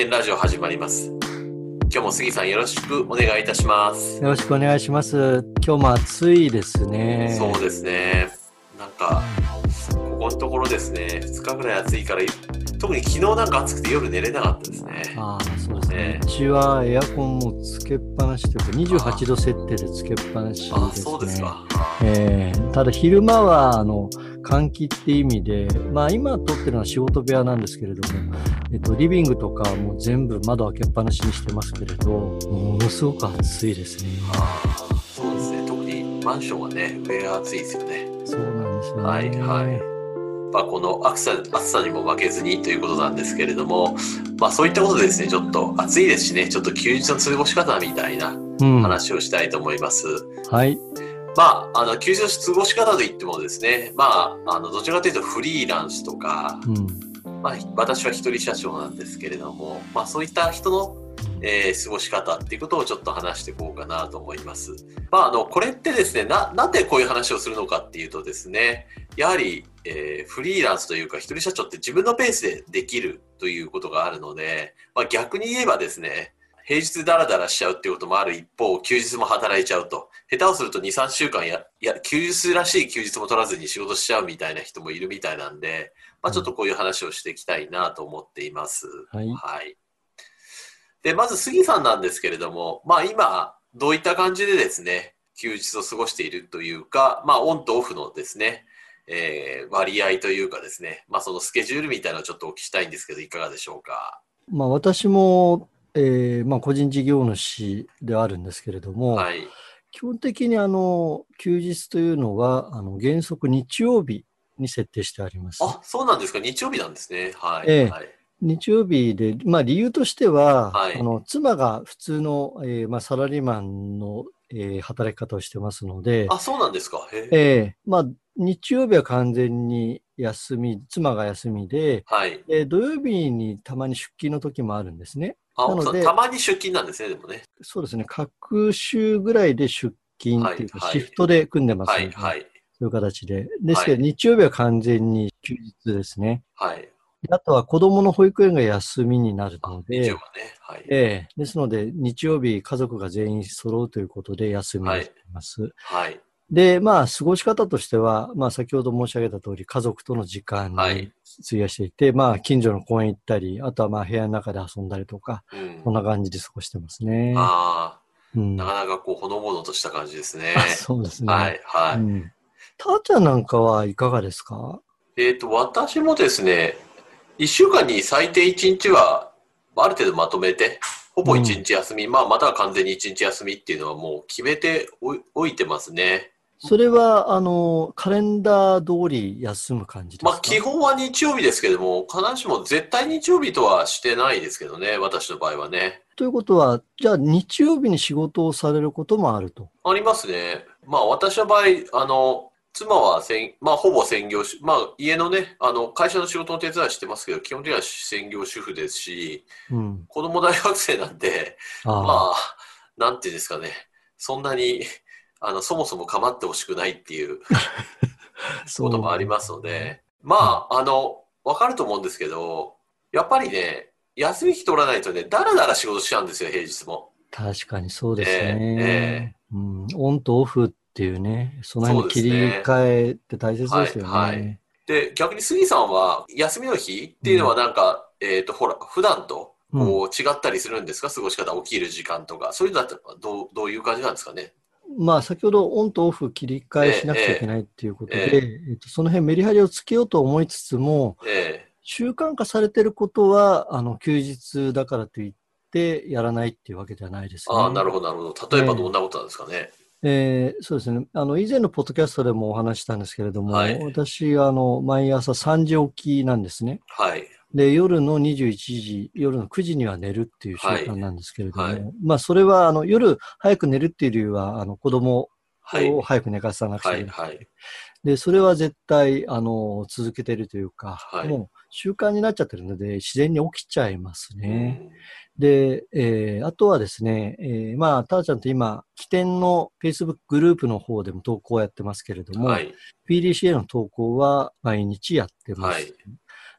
点ラジオ始まります。今日も杉さんよろしくお願いいたします。よろしくお願いします。今日も暑いですね。そうですね。なんか、ここのところですね、2日ぐらい暑いから、特に昨日なんか暑くて夜寝れなかったですね。ああ、そうですね。ねうちはエアコンもつけっぱなしというか、28度設定でつけっぱなしです、ね。あ、そうですか。えーただ昼間はあの換気って意味で、まあ今撮ってるのは仕事部屋なんですけれども、えっと、リビングとかも全部窓開けっぱなしにしてますけれど、ものすごく暑いですね。そうですね。特にマンションはね、上が暑いですよね。そうなんですね。はいはいまあ、この暑さ暑さにも負けずにということなんですけれども、まあ、そういったことでですね、ちょっと暑いですしね、ちょっと休日の過ごし方みたいなうん。話をしたいと思います。はい。まあ、あの、休日の過ごし方といってもですね、まあ、あの、どちらかというとフリーランスとか、うん。まあ、私は一人社長なんですけれども、まあ、そういった人の、えー過ごし方っていうことをちょっと話していこうかなと思います。まあ、あの、これってですね、な、なんでこういう話をするのかっていうとですね、やはり、えーフリーランスというか一人社長って自分のペースでできるということがあるので、まあ、逆に言えばですね、平日ダラダラしちゃうっていうこともある一方、休日も働いちゃうと。下手をすると2、3週間や、いや、休日らしい休日も取らずに仕事しちゃうみたいな人もいるみたいなんで、まあちょっとこういう話をしていきたいなと思っています。はいはい。で、まず杉さんなんですけれども、まあ今、どういった感じでですね、休日を過ごしているというか、まあオンとオフのですね、えー割合というかですね、まあそのスケジュールみたいなのをちょっとお聞きしたいんですけど、いかがでしょうか？まあ私も、えーまあ個人事業主ではあるんですけれども、はい。基本的にあの、休日というのは、あの、原則日曜日に設定してあります。あ、そうなんですか。日曜日なんですね。はい。ええはい、日曜日で、まあ理由としては、はいあの、妻が普通の、えーまあサラリーマンの、えー働き方をしてますので、あ、そうなんですか。へえええまあ日曜日は完全に休み、妻が休みで、はい。で土曜日にたまに出勤の時もあるんですね。あ、なのでたまに出勤なんですね、でもね。そうですね、各週ぐらいで出勤っていうか、はいはいシフトで組んでますので、はい、はい。そういう形で。ですけど、は日曜日は完全に休日ですね。はい。あとは子供の保育園が休みになるあの、で日曜、はね。はい。ええですので、日曜日家族が全員揃うということで休みをしています。はい。で、まあ、過ごし方としては、まあ、先ほど申し上げた通り、家族との時間にはい費やしていて、まあ、近所の公園行ったり、あとはまあ、部屋の中で遊んだりとか、うんそんな感じで過ごしてますね。あうんあ、なかなかこう、ほのぼのとした感じですね。あ そうですね。はい、はい。うん。たーちゃんなんかはいかがですか？えっ、と、私もですね、一週間に最低一日は、ある程度まとめて、ほぼ一日休み、まあ、または完全に一日休みっていうのはもう決めておいてますね。それは、あの、カレンダー通り休む感じですか？まあ、基本は日曜日ですけども、必ずしも絶対日曜日とはしてないですけどね、私の場合はね。ということは、じゃあ日曜日に仕事をされることもあると？ありますね。まあ私の場合、あの、妻は専、まあほぼ専業主、まあ家のね、あの、会社の仕事の手伝いしてますけど、基本的には専業主婦ですし、うん。子供大学生なんで、ああまあ、なんていうんですかね、そんなに、あの、そもそも構ってほしくないっていう こともありますので、まあ、あの、わかると思うんですけど、やっぱりね、休み日取らないとね、だらだら仕事しちゃうんですよ、平日も。確かにそうですえね。うん、オンとオフっていうね、その辺の切り替えって大切ですよね。はいはいで、逆に杉さんは、休みの日っていうのはなんか、えっ、と、ほら、普段と、こう、違ったりするんですか、過ごし方、起きる時間とか。そういうのだったら、どう、どういう感じなんですかね？まあ、先ほどオンとオフ切り替えしなくちゃいけないっていうことで、ええっと、その辺メリハリをつけようと思いつつも、え習慣化されてることは、あの、休日だからといってやらないっていうわけではないですね。えああ、なるほど、なるほど。例えばどんなことなんですかね？えーそうですね。あの、以前のポッドキャストでもお話ししたんですけれども、はい私、あの、毎朝3時起きなんですね。はい。で、夜の21時、夜の9時には寝るっていう習慣なんですけれども、はいはいまあ、それは、あの、夜早く寝るっていう理由は、あの、子供はい。を早く寝かさなくちゃはいい。けない。はい。で、それは絶対、あの、続けてるというか、はいもう習慣になっちゃってるので、自然に起きちゃいますね。うんで、えーあとはですね、えーまあ、たーちゃんと今、起点の Facebook グループの方でも投稿をやってますけれども、はい。PDCA の投稿は毎日やってます。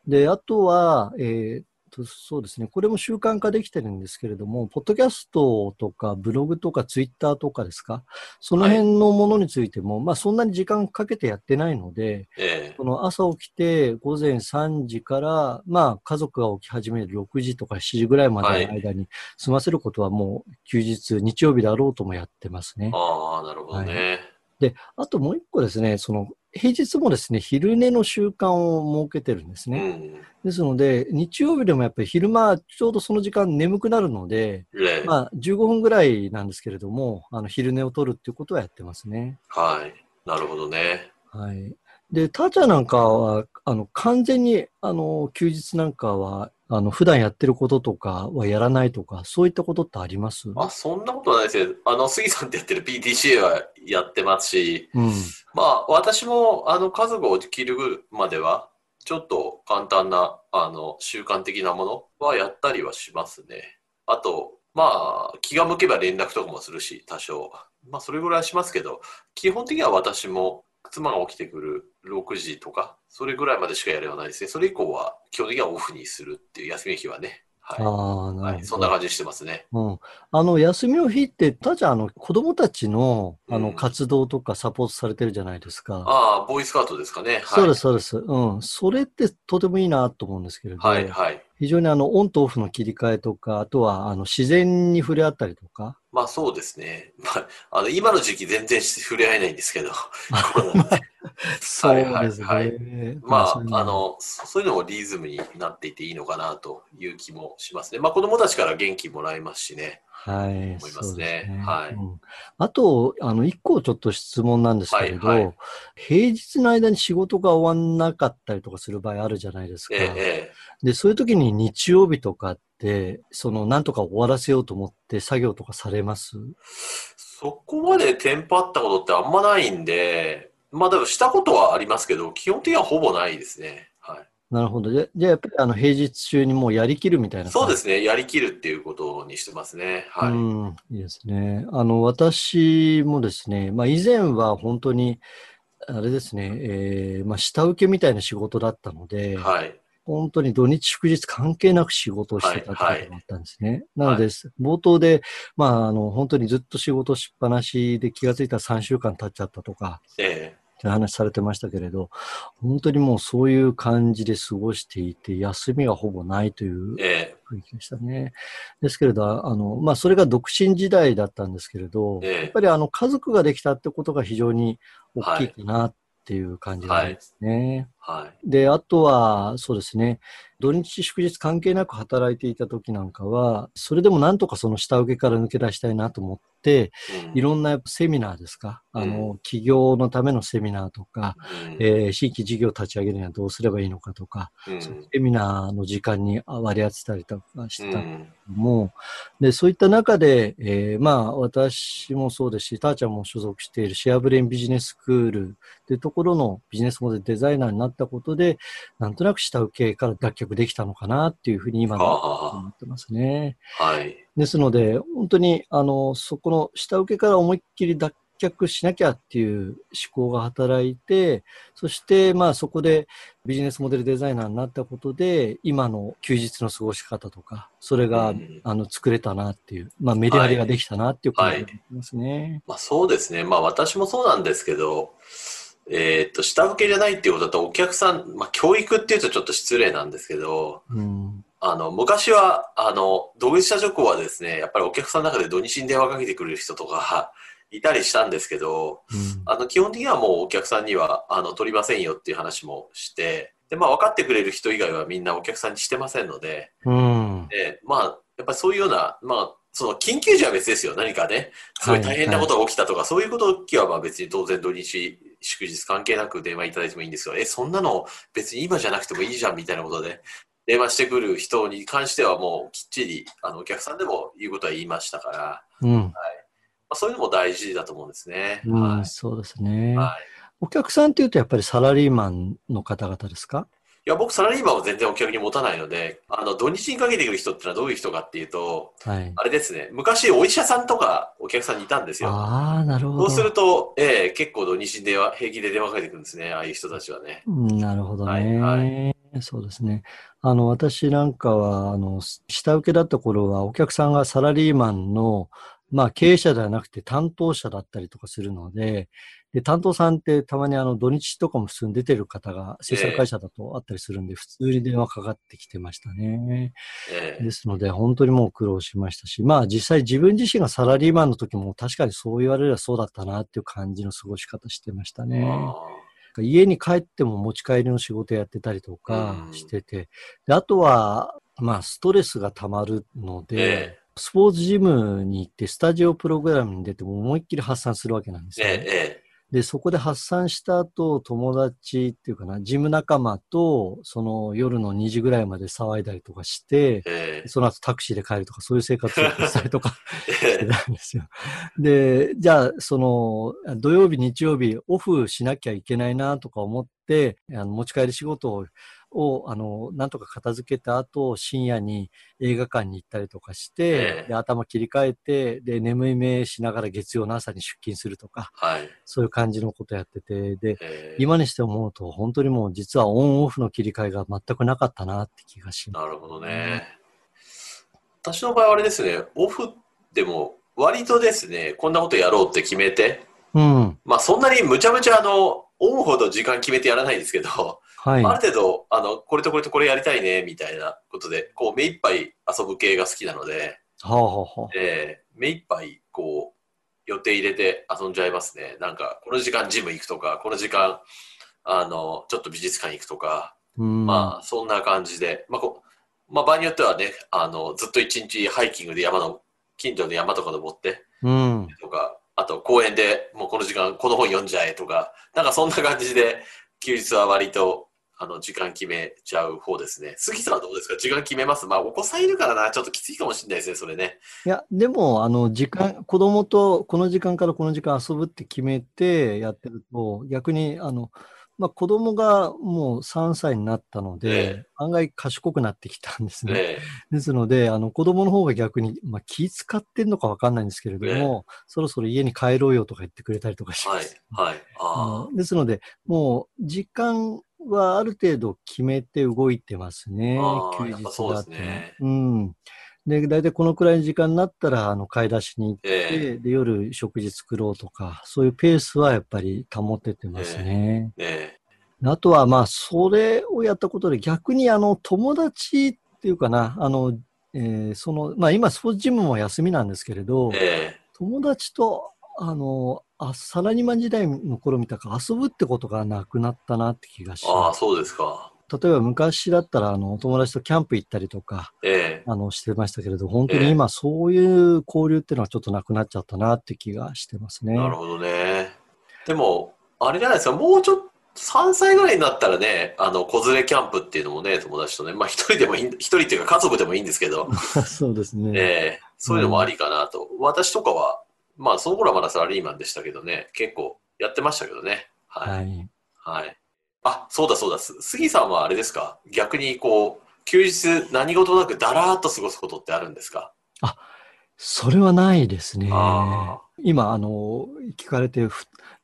はいで、あとは、えーとそうですね。これも習慣化できてるんですけれども、ポッドキャストとかブログとかツイッターとかですか、その辺のものについても、まあそんなに時間かけてやってないので、ええこの朝起きて午前3時から、まあ家族が起き始める6時とか7時ぐらいまでの間に済ませることはもう休日、日曜日だろうともやってますね。ああ、なるほどね。で、あともう一個ですね、その平日もですね、昼寝の習慣を設けてるんですうね。ん。ですので、日曜日でもやっぱり昼間、ちょうどその時間眠くなるので、ええまあ、15分ぐらいなんですけれども、あの昼寝を取るっていうことはやってますね。はい。なるほどね。はい。で、ターチャーなんかは、あの、完全に、あの、休日なんかは、あの、普段やってることとかはやらないとか、そういったことってあります？あ、そんなことないですね。あの、杉さんってやってる PTCA はやってますし、うん。まあ、私も、あの、家族を起きるまでは、ちょっと簡単な、あの、習慣的なものはやったりはしますね。あと、まあ、気が向けば連絡とかもするし、多少。まあ、それぐらいはしますけど、基本的には私も、妻が起きてくる6時とか、それぐらいまでしかやれはないですね。それ以降は、基本的にはオフにするっていう休みの日はね。あはあ、い。なはい。るほど。そんな感じしてますね。うん。あの、休みの日って、ターチャー、あの、子供たちの、あの、うん活動とかサポートされてるじゃないですか。ああ、ボーイスカウトですかね。はい。そうです、そうです。うん。それってとてもいいなと思うんですけれど、はい、はい。非常にあの、オンとオフの切り替えとか、あとは、あの、自然に触れ合ったりとか、まあそうですね。まあ、あの、今の時期全然触れ合えないんですけど。コロナで そうはいはいですはいね。まそういうのあ、あの、そそういうのもリズムになっていていいのかなという気もしますね。まあ子供たちから元気もらえますしね。はい、思いますねすはいうんあと、あの、一個ちょっと質問なんですけれど、はいはい平日の間に仕事が終わんなかったりとかする場合あるじゃないですか。ええ、えで、そういう時に日曜日とかって、その、なんとか終わらせようと思って作業とかされます？え。そこまでテンパったことってあんまないんで、まあでもしたことはありますけど、基本的にはほぼないですね。はい。なるほど。じゃじゃあやっぱりあの平日中にもうやりきるみたいなそうですね。やりきるっていうことにしてますね。はい。うん、いいですね。あの、私もですね、まあ以前は本当に、あれですね、えーまあ下請けみたいな仕事だったので、はい。本当に土日祝日関係なく仕事をしてたってことはいはいがあったんですね。なので、冒頭で、まあ、あの、本当にずっと仕事しっぱなしで気がついたら3週間経っちゃったとか、えって話されてましたけれど、本当にもうそういう感じで過ごしていて、休みがほぼないというえ、え雰囲気でしたね。ですけれど、あの、まあ、それが独身時代だったんですけれど、ええやっぱりあの、家族ができたってことが非常に大きいかなっていう感じがありますね。えはい。で、あとは、そうですね、土日祝日関係なく働いていた時なんかは、それでもなんとかその下請けから抜け出したいなと思って、うん。いろんなやっぱセミナーですか、あうの、起業のためのセミナーとか、うん。えー新規事業を立ち上げるにはどうすればいいのかとか、うん。セミナーの時間に割り当てたりとかしてたんですうん。で、そういった中で、えーまあ、私もそうですし、ターちゃんも所属しているシェアブレインビジネススクールっていうところのビジネスモデルデザイナーになったことで、なんとなく下請けから脱却できたのかなっていうふうに今思ってますね。あはい。ですので、本当に、あの、そこの下請けから思いっきり脱却しなきゃっていう思考が働いて、そして、まあそこでビジネスモデルデザイナーになったことで、今の休日の過ごし方とか、それが、うんあの、作れたなっていう、まあメディアリができたなっていう感じはいがしますね。まあそうですね。まあ私もそうなんですけど、えーっと、下請けじゃないっていうことだとお客さん、まあ教育っていうとちょっと失礼なんですけど、うん。あの、昔は、あの、独立者女子はですね、やっぱりお客さんの中で土日に電話かけてくれる人とか いたりしたんですけど、うん。あの、基本的にはもうお客さんには、あの、取りませんよっていう話もして、で、まあ分かってくれる人以外はみんなお客さんにしてませんので、うん。で、まあ、やっぱりそういうような、まあ、その緊急時は別ですよ。何かね、すごい大変なことが起きたとか、そういうことはまあ別に当然土日、祝日関係なく電話いただいてもいいんですが、え、そんなの別に今じゃなくてもいいじゃんみたいなことで、電話してくる人に関してはもうきっちり、あの、お客さんでも言うことは言いましたから、うん。まあ、そういうのも大事だと思うんですね。うん、はい。そうですね。はいお客さんっていうとやっぱりサラリーマンの方々ですか？いや、僕、サラリーマンは全然お客に持たないので、あの、土日にかけてくる人ってのはどういう人かっていうと、はい。あれですね、昔お医者さんとかお客さんにいたんですよ。ああ、なるほど。そうすると、ええ結構土日に電話、平気で電話かけてくるんですね、ああいう人たちはね。うんなるほどね。はいはそうですね。あの、私なんかは、あの、下請けだった頃は、お客さんがサラリーマンの、まあ、経営者ではなくて担当者だったりとかするので、で、担当さんってたまにあの土日とかも普通に出てる方が制作会社だとあったりするんで、普通に電話かかってきてましたね。ですので、本当にもう苦労しましたし、まあ実際自分自身がサラリーマンの時も確かにそう言われればそうだったなっていう感じの過ごし方してましたね。家に帰っても持ち帰りの仕事やってたりとかしてて、であとは、まあストレスが溜まるので、スポーツジムに行ってスタジオプログラムに出ても思いっきり発散するわけなんですよ、ね。ええ、で、そこで発散した後、友達っていうかな、ジム仲間と、その夜の2時ぐらいまで騒いだりとかして、えー、その後タクシーで帰るとか、そういう生活をしたりとかしてたんですよ。で、じゃあ、その、土曜日、日曜日、オフしなきゃいけないなとか思って、あの持ち帰り仕事をを、あの、なんとか片付けた後、深夜に映画館に行ったりとかして、えー、で頭切り替えて、で、眠い目しながら月曜の朝に出勤するとか、はい、そういう感じのことやってて、で、えー、今にして思うと、本当にもう実はオンオフの切り替えが全くなかったなって気がします。なるほどね。私の場合はあれですね、オフでも割とですね、こんなことやろうって決めて、うん、まあそんなにむちゃむちゃあの、オンほど時間決めてやらないですけど、はい、ある程度あのこれとこれとこれやりたいねみたいなことでこう目いっぱい遊ぶ系が好きなので、はあはあえー、目いっぱいこう予定入れて遊んじゃいますね。なんかこの時間ジム行くとかこの時間あのちょっと美術館行くとか、まあそんな感じで、まあこまあ、場合によってはねあのずっと一日ハイキングで山の近所の山とか登って、うん、とかあと公園でもうこの時間この本読んじゃえとかなんかそんな感じで休日は割とあの、時間決めちゃう方ですね。杉さんはどうですか？時間決めます？まあ、お子さんいるからな、ちょっときついかもしれないですね、それね。いや、でも、あの、時間、子供とこの時間からこの時間遊ぶって決めてやってると、逆に、あの、まあ、子供がもう3歳になったので、案外賢くなってきたんですね。ですので、あの子供の方が逆に、まあ、気使ってんのかわかんないんですけれども、そろそろ家に帰ろうよとか言ってくれたりとかします。はい。はい、あですので、もう時間はある程度決めて動いてますね。休日だって。ね、うん。で、大体このくらいの時間になったら、あの、買い出しに行って、えー、で、夜食事作ろうとか、そういうペースはやっぱり保ててますね。えー、あとは、まあ、それをやったことで、逆に、あの、友達っていうかな、あの、えー、その、まあ、今、スポーツジムも休みなんですけれど、友達と、あの、あサラリーマン時代の頃見たか遊ぶってことがなくなったなって気がします。ああ、そうですか。例えば昔だったら、あの、お友達とキャンプ行ったりとか、ええ、あの、してましたけれど、本当に今そういう交流っていうのはちょっとなくなっちゃったなって気がしてますね。なるほどね。でも、あれじゃないですか、もうちょっと、3歳ぐらいになったらね、あの、子連れキャンプっていうのもね、友達とね、まあ一人でもいい、一人っていうか家族でもいいんですけど、そうですね。ええそういうのもありかなと。うん、私とかは、まあ、その頃はまだサラリーマンでしたけどね、結構やってましたけどね。はい。はい。はい、あ、そうだそうだ。杉さんはあれですか？逆にこう、休日何事なくだらーっと過ごすことってあるんですか？あ、それはないですね。今、あの、聞かれて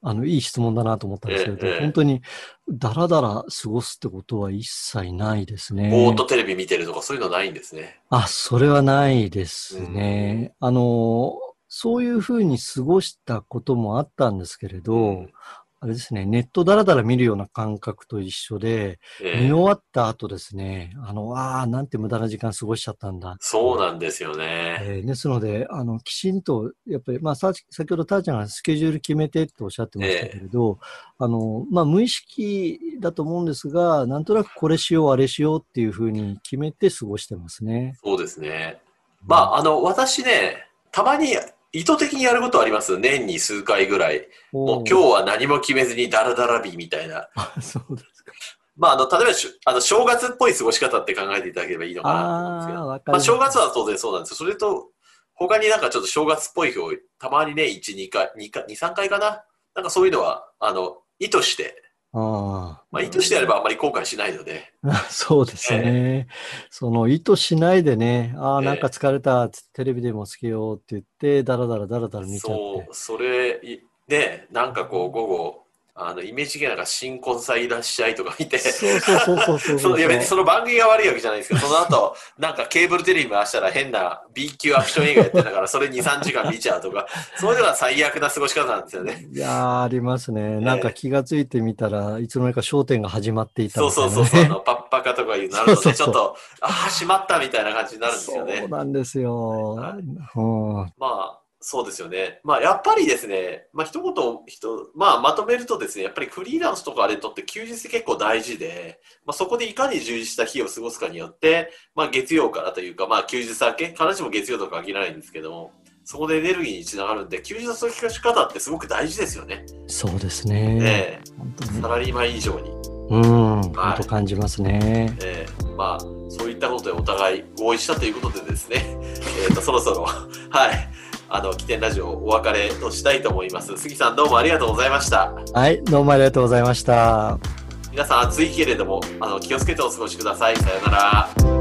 あの、いい質問だなと思ったんですけど、ええ、本当に、だらだら過ごすってことは一切ないですね。ぼーっとテレビ見てるとかそういうのないんですね。あ、それはないですね。うん、あの、そういうふうに過ごしたこともあったんですけれど、うん、あれですね、ネットだらだら見るような感覚と一緒で、えー、見終わった後ですね、あの、ああ、なんて無駄な時間過ごしちゃったんだ。そうなんですよね。えー、ですので、あの、きちんと、やっぱり、まあ、先ほどターちゃんがスケジュール決めてっておっしゃってましたけれど、えー、あの、まあ、無意識だと思うんですが、なんとなくこれしよう、あれしようっていうふうに決めて過ごしてますね。そうですね。まあ、あの、私ね、たまに意図的にやることあります？年に数回ぐらい。もう今日は何も決めずにダラダラ日みたいな。そうですか。まあ、あの、例えばあの、正月っぽい過ごし方って考えていただければいいのかなと思うんですけど。あまあ、正月は当然そうなんですそれと、他になんかちょっと正月っぽい日をたまにね、1、2回、2, 2 3回かな？なんかそういうのは、あの、意図して、あまあ、意図してやればあんまり後悔しないので。そうですね。えー、その意図しないでね、ああ、なんか疲れたっテレビでもつけようって言って、だらだらだらだら見ちゃって。そう、それ、ね、なんかこう午後、あの、イメージ系なんか新婚さんいらっしゃいとか見て、そうそうそうそうそうそのいや別にその番組が悪いわけじゃないですけど、その後、なんかケーブルテレビ回したら変な B 級アクション映画やってたから、それ2、3時間見ちゃうとか、そういうのが最悪な過ごし方なんですよね。いやー、ありますね。なんか気がついてみたらいつの間にか商店が始まっていたねそうそうそう、あの パッパカとかいうなるとね、そうそうそうちょっと、ああ、しまったみたいな感じになるんですよねそう。なんですよ。はいうんまあ、そうですよね。まあ、やっぱりですね、まあ、一言、一まあ、まとめるとですね、やっぱりフリーランスとかあれにとって休日結構大事で、まあ、そこでいかに充実した日を過ごすかによって、まあ、月曜からというか、まあ、休日明け、必ずしも月曜とか限らないんですけども、そこでエネルギーにつながるんで、休日の過ごし方ってすごく大事ですよね。そうですね。ねサラリーマン以上に。うん、本当感じますね。えーまあ、そういったことでお互い合意したということでですね、えー、とそろそろ、はい、あの、起点ラジオお別れとしたいと思います。杉さんどうもありがとうございました。はい、どうもありがとうございました。皆さん暑いけれども、あの、気をつけてお過ごしください。さようなら。